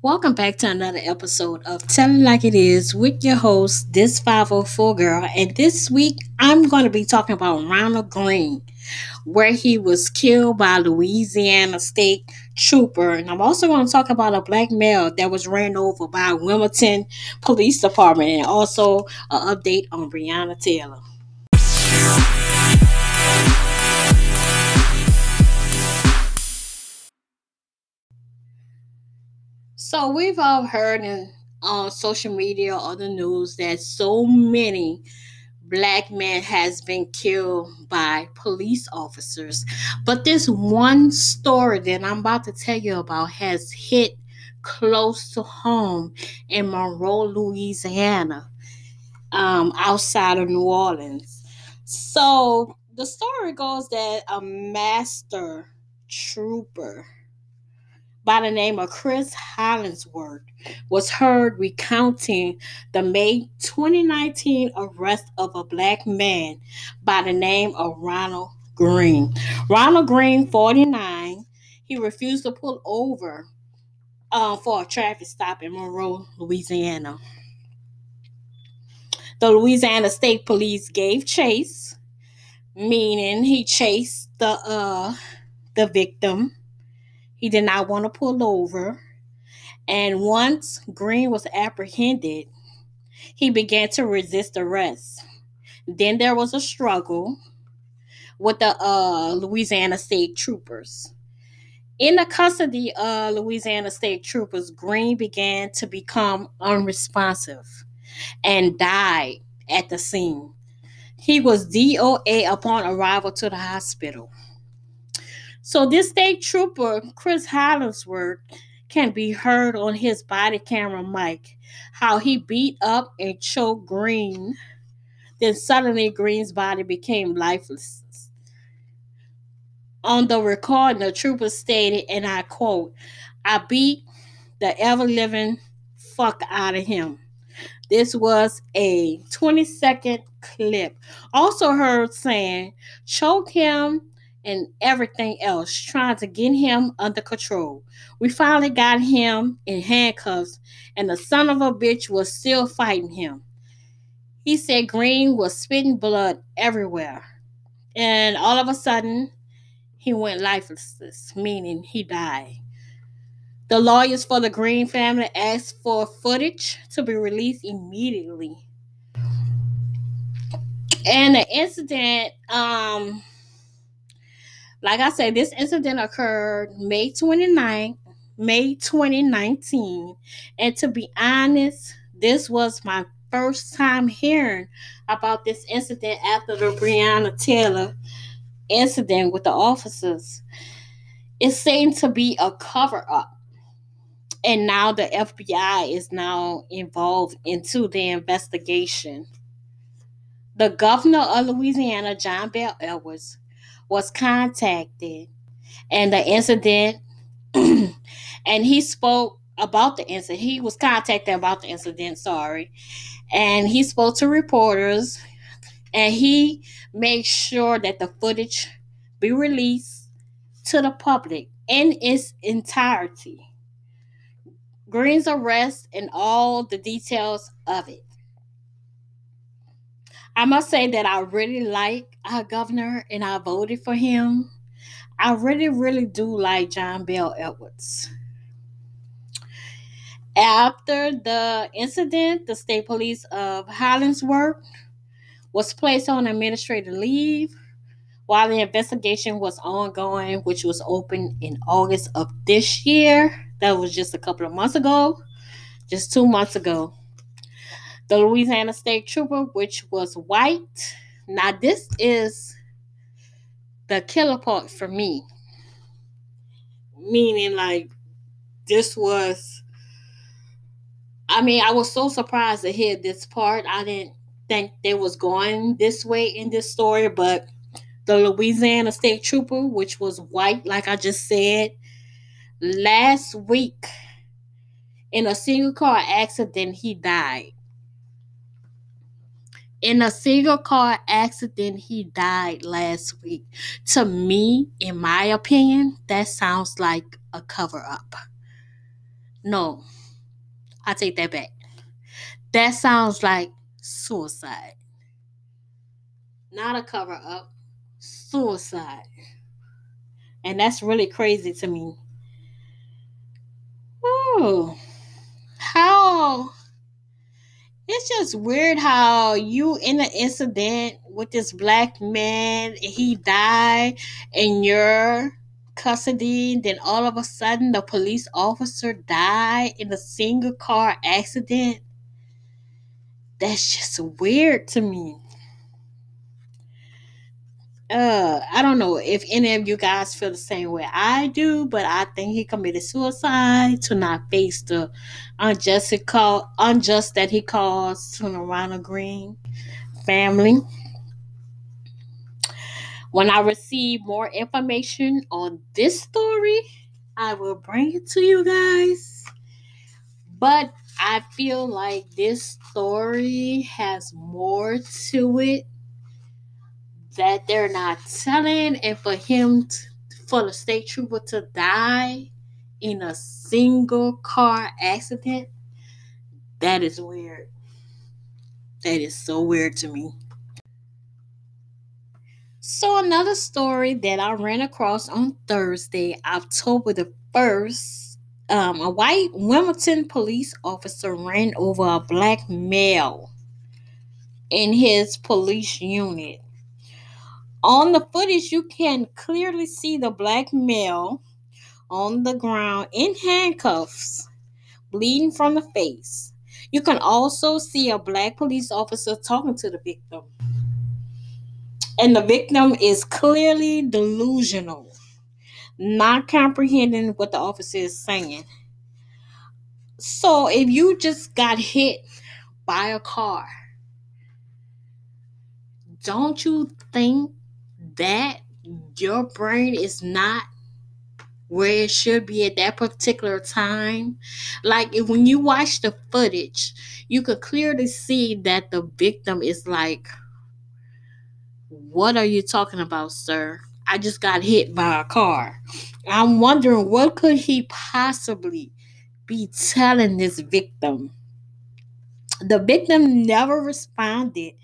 Welcome back to another episode of Telling Like It Is with your host, This 504 Girl. And this week, I'm going to be talking about Ronald Greene, where he was killed by Louisiana State Trooper. And I'm also going to talk about a black male that was ran over by Wilmington Police Department and also an update on Breonna Taylor. So we've all heard in on social media or the news that so many black men has been killed by police officers. But this one story that I'm about to tell you about has hit close to home in Monroe, Louisiana, um, outside of New Orleans. So the story goes that a master trooper by the name of Chris Hollingsworth was heard recounting the May 2019 arrest of a black man by the name of Ronald Greene. Ronald Greene, 49, he refused to pull over uh, for a traffic stop in Monroe, Louisiana. The Louisiana State Police gave chase, meaning he chased the uh, the victim he did not want to pull over. And once Greene was apprehended, he began to resist arrest. Then there was a struggle with the uh, Louisiana State Troopers. In the custody of Louisiana State Troopers, Greene began to become unresponsive and died at the scene. He was DOA upon arrival to the hospital. So this state trooper, Chris Hollingsworth, can be heard on his body camera mic how he beat up and choked Greene. Then suddenly Greene's body became lifeless. On the recording, the trooper stated, and I quote, I beat the ever living fuck out of him. This was a 20 second clip. Also heard saying, choke him and everything else, trying to get him under control. We finally got him in handcuffs, and the son of a bitch was still fighting him. He said Greene was spitting blood everywhere. And all of a sudden, he went lifeless, meaning he died. The lawyers for the Greene family asked for footage to be released immediately. And the incident, um, like I said, this incident occurred May 29th, May 2019. And to be honest, this was my first time hearing about this incident after the Breonna Taylor incident with the officers. It seemed to be a cover up. And now the FBI is now involved into the investigation. The governor of Louisiana, John Bel Edwards, was contacted and the incident and he spoke about the incident. He was contacted about the incident, sorry. And he spoke to reporters and he made sure that the footage be released to the public in its entirety. Greene's arrest and all the details of it. I must say that I really like our governor and I voted for him. I really, really do like John Bel Edwards. After the incident, the state police of Hollingsworth was placed on administrative leave while the investigation was ongoing, which was open in August of this year. That was just a couple of months ago, just two months ago the Louisiana State Trooper, which was white. Now, this is the killer part for me. Meaning, like, this was, I mean, I was so surprised to hear this part. I didn't think they was going this way in this story, but the Louisiana State Trooper, which was white, like I just said, last week in a single car accident, he died. In a single car accident, he died last week. To me, in my opinion, that sounds like a cover up. No, I take that back. That sounds like suicide. Not a cover up, suicide. And that's really crazy to me. Oh, how it's just weird how you in an incident with this black man he died in your custody then all of a sudden the police officer died in a single car accident? That's just weird to me uh i don't know if any of you guys feel the same way i do but i think he committed suicide to not face the unjust call unjust that he caused to the ronald greene family. When i receive more information on this story i will bring it to you guys. But i feel like this story has more to it that they're not telling, and for him, to, for the state trooper to die in a single car accident, that is weird. That is so weird to me. So, another story that I ran across on Thursday, October the 1st, um, a white Wilmington police officer ran over a black male in his police unit. On the footage, you can clearly see the black male on the ground in handcuffs, bleeding from the face. You can also see a black police officer talking to the victim. And the victim is clearly delusional, not comprehending what the officer is saying. So if you just got hit by a car, don't you think that your brain is not where it should be at that particular time. Like if, when you watch the footage, you could clearly see that the victim is like, What are you talking about, sir? I just got hit by a car. I'm wondering what could he possibly be telling this victim? The victim never responded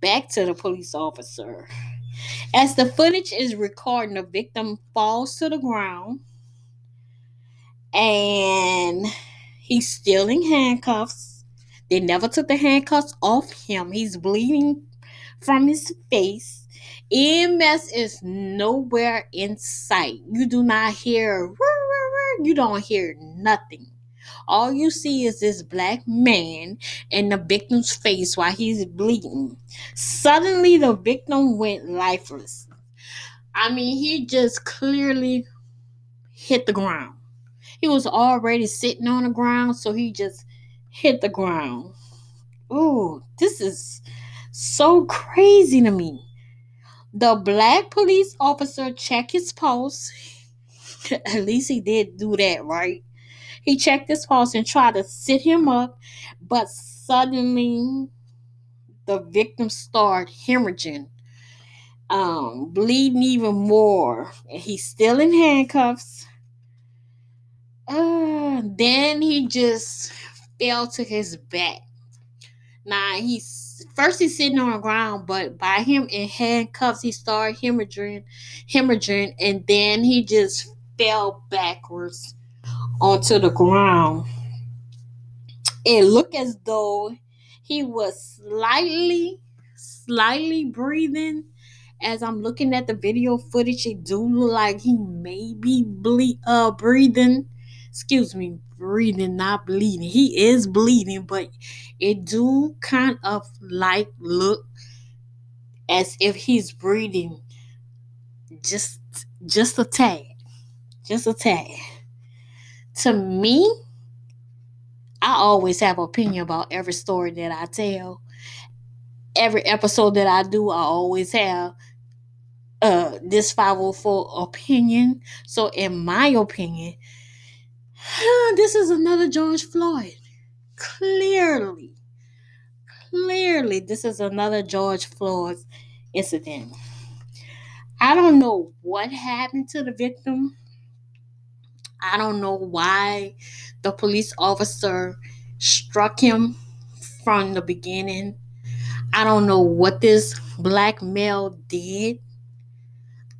back to the police officer. As the footage is recording, the victim falls to the ground and he's still in handcuffs. They never took the handcuffs off him. He's bleeding from his face. EMS is nowhere in sight. You do not hear, you don't hear nothing. All you see is this black man in the victim's face while he's bleeding. Suddenly, the victim went lifeless. I mean, he just clearly hit the ground. He was already sitting on the ground, so he just hit the ground. Ooh, this is so crazy to me. The black police officer checked his pulse. At least he did do that, right? He checked his pulse and tried to sit him up, but suddenly the victim started hemorrhaging, um, bleeding even more. And he's still in handcuffs. Uh, then he just fell to his back. Now he's first he's sitting on the ground, but by him in handcuffs, he started hemorrhaging, hemorrhaging, and then he just fell backwards onto the ground. It looked as though he was slightly, slightly breathing. As I'm looking at the video footage, it do look like he may be ble- uh, breathing. Excuse me, breathing, not bleeding. He is bleeding, but it do kind of like look as if he's breathing just just a tad. Just a tad to me, I always have opinion about every story that I tell. Every episode that I do, I always have uh this 504 opinion. So in my opinion, this is another George Floyd. Clearly, clearly, this is another George Floyd incident. I don't know what happened to the victim I don't know why the police officer struck him from the beginning. I don't know what this black male did.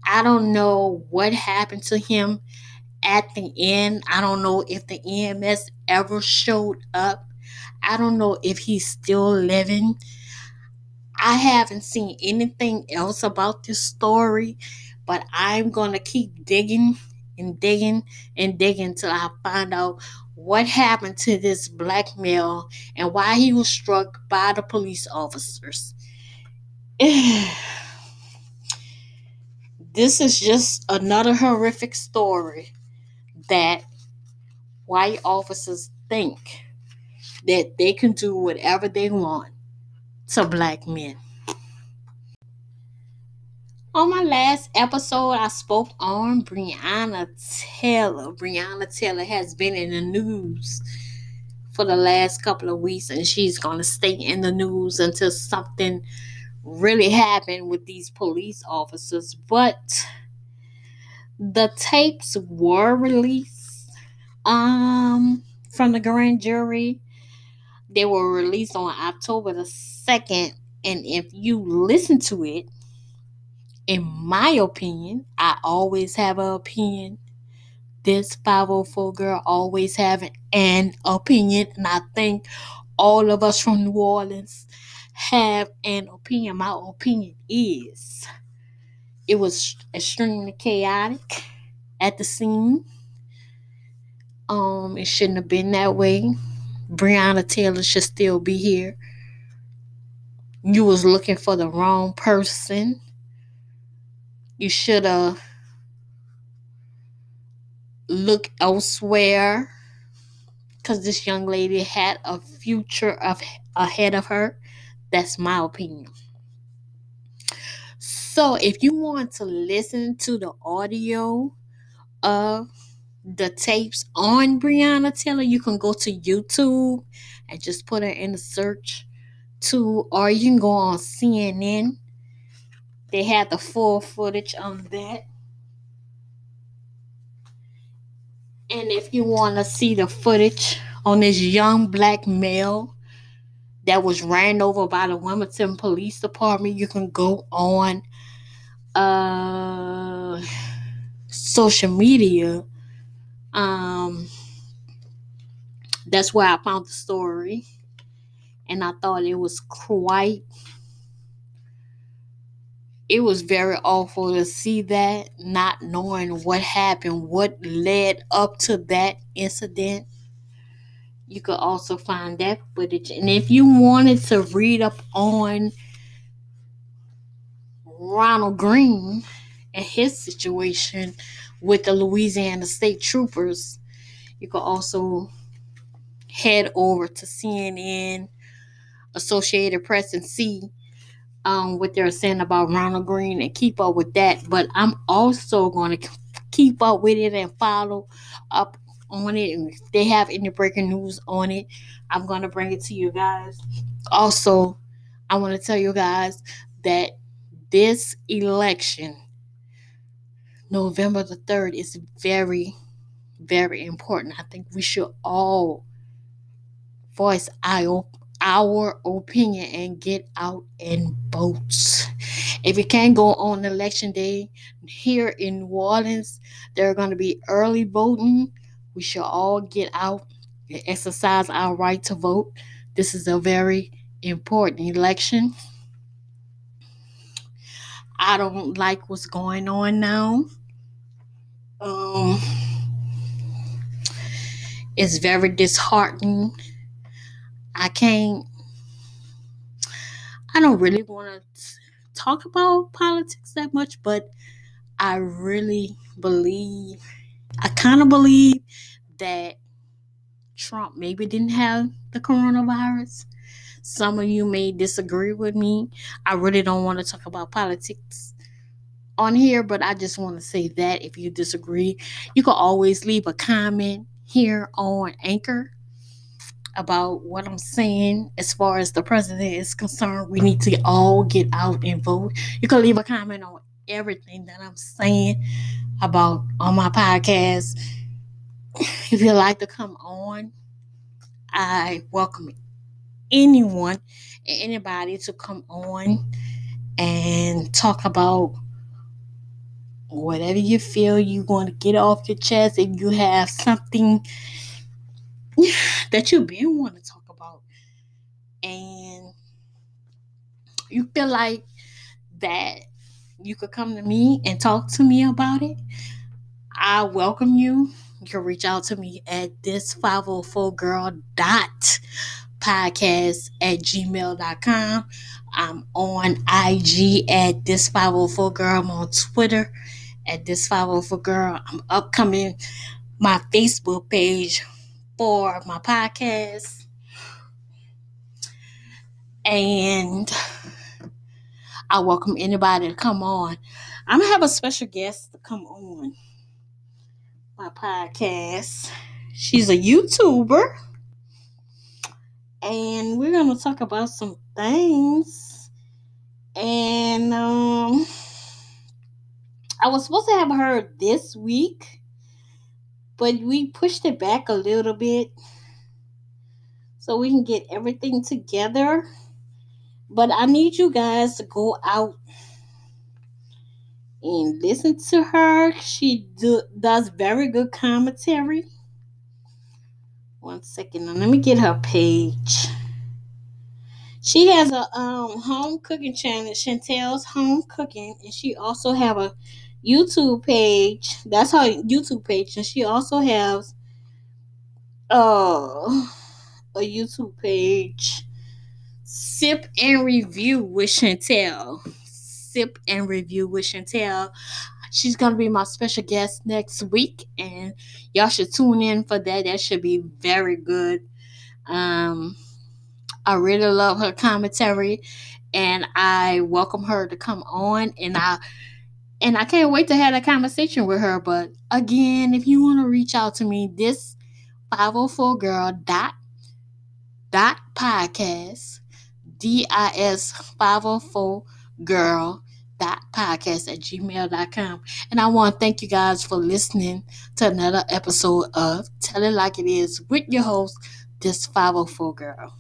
I don't know what happened to him at the end. I don't know if the EMS ever showed up. I don't know if he's still living. I haven't seen anything else about this story, but I'm going to keep digging and digging and digging till I find out what happened to this black male and why he was struck by the police officers. this is just another horrific story that white officers think that they can do whatever they want to black men. On my last episode, I spoke on Breonna Taylor. Breonna Taylor has been in the news for the last couple of weeks, and she's going to stay in the news until something really happened with these police officers. But the tapes were released um, from the grand jury. They were released on October the 2nd. And if you listen to it, in my opinion, I always have an opinion. This 504 girl always having an opinion, and I think all of us from New Orleans have an opinion. My opinion is it was extremely chaotic at the scene. Um, it shouldn't have been that way. Breonna Taylor should still be here. You was looking for the wrong person you should have looked elsewhere because this young lady had a future of ahead of her. That's my opinion. So, if you want to listen to the audio of the tapes on Breonna Taylor, you can go to YouTube and just put it in the search to, or you can go on CNN they had the full footage of that. And if you want to see the footage on this young black male that was ran over by the Wilmington Police Department, you can go on uh, social media. Um, that's where I found the story, and I thought it was quite it was very awful to see that, not knowing what happened, what led up to that incident. You could also find that footage. And if you wanted to read up on Ronald Greene and his situation with the Louisiana State Troopers, you could also head over to CNN, Associated Press, and see um, what they're saying about Ronald Greene and keep up with that. But I'm also going to keep up with it and follow up on it. And if they have any breaking news on it, I'm going to bring it to you guys. Also, I want to tell you guys that this election, November the 3rd, is very, very important. I think we should all voice our our opinion and get out and vote. If you can't go on election day here in New Orleans, there are going to be early voting. We should all get out and exercise our right to vote. This is a very important election. I don't like what's going on now. Um, it's very disheartening I can't, I don't really want to talk about politics that much, but I really believe, I kind of believe that Trump maybe didn't have the coronavirus. Some of you may disagree with me. I really don't want to talk about politics on here, but I just want to say that if you disagree, you can always leave a comment here on Anchor about what I'm saying as far as the president is concerned. We need to all get out and vote. You can leave a comment on everything that I'm saying about on my podcast. if you'd like to come on, I welcome anyone anybody to come on and talk about whatever you feel you want to get off your chest if you have something that you've been wanting to talk about. And you feel like that you could come to me and talk to me about it i welcome you. You can reach out to me at this 504 girl dot podcast at gmail.com i'm on ig at this 504 girl. I'm on twitter at this 504 girl. I'm upcoming my facebook page for my podcast and I welcome anybody to come on. I'm gonna have a special guest to come on my podcast. She's a YouTuber, and we're gonna talk about some things. And um, I was supposed to have her this week, but we pushed it back a little bit so we can get everything together. But I need you guys to go out and listen to her. She do, does very good commentary. One second, let me get her page. She has a um, home cooking channel, Chantel's Home Cooking, and she also have a YouTube page. That's her YouTube page, and she also has uh, a YouTube page. Sip and review with Chantel. Sip and review with Chantel. She's gonna be my special guest next week, and y'all should tune in for that. That should be very good. Um, I really love her commentary, and I welcome her to come on. And I and I can't wait to have a conversation with her. But again, if you want to reach out to me, this 504 girl dot dot podcast dis 504 girl dot podcast at gmail.com and i want to thank you guys for listening to another episode of tell it like it is with your host this 504 girl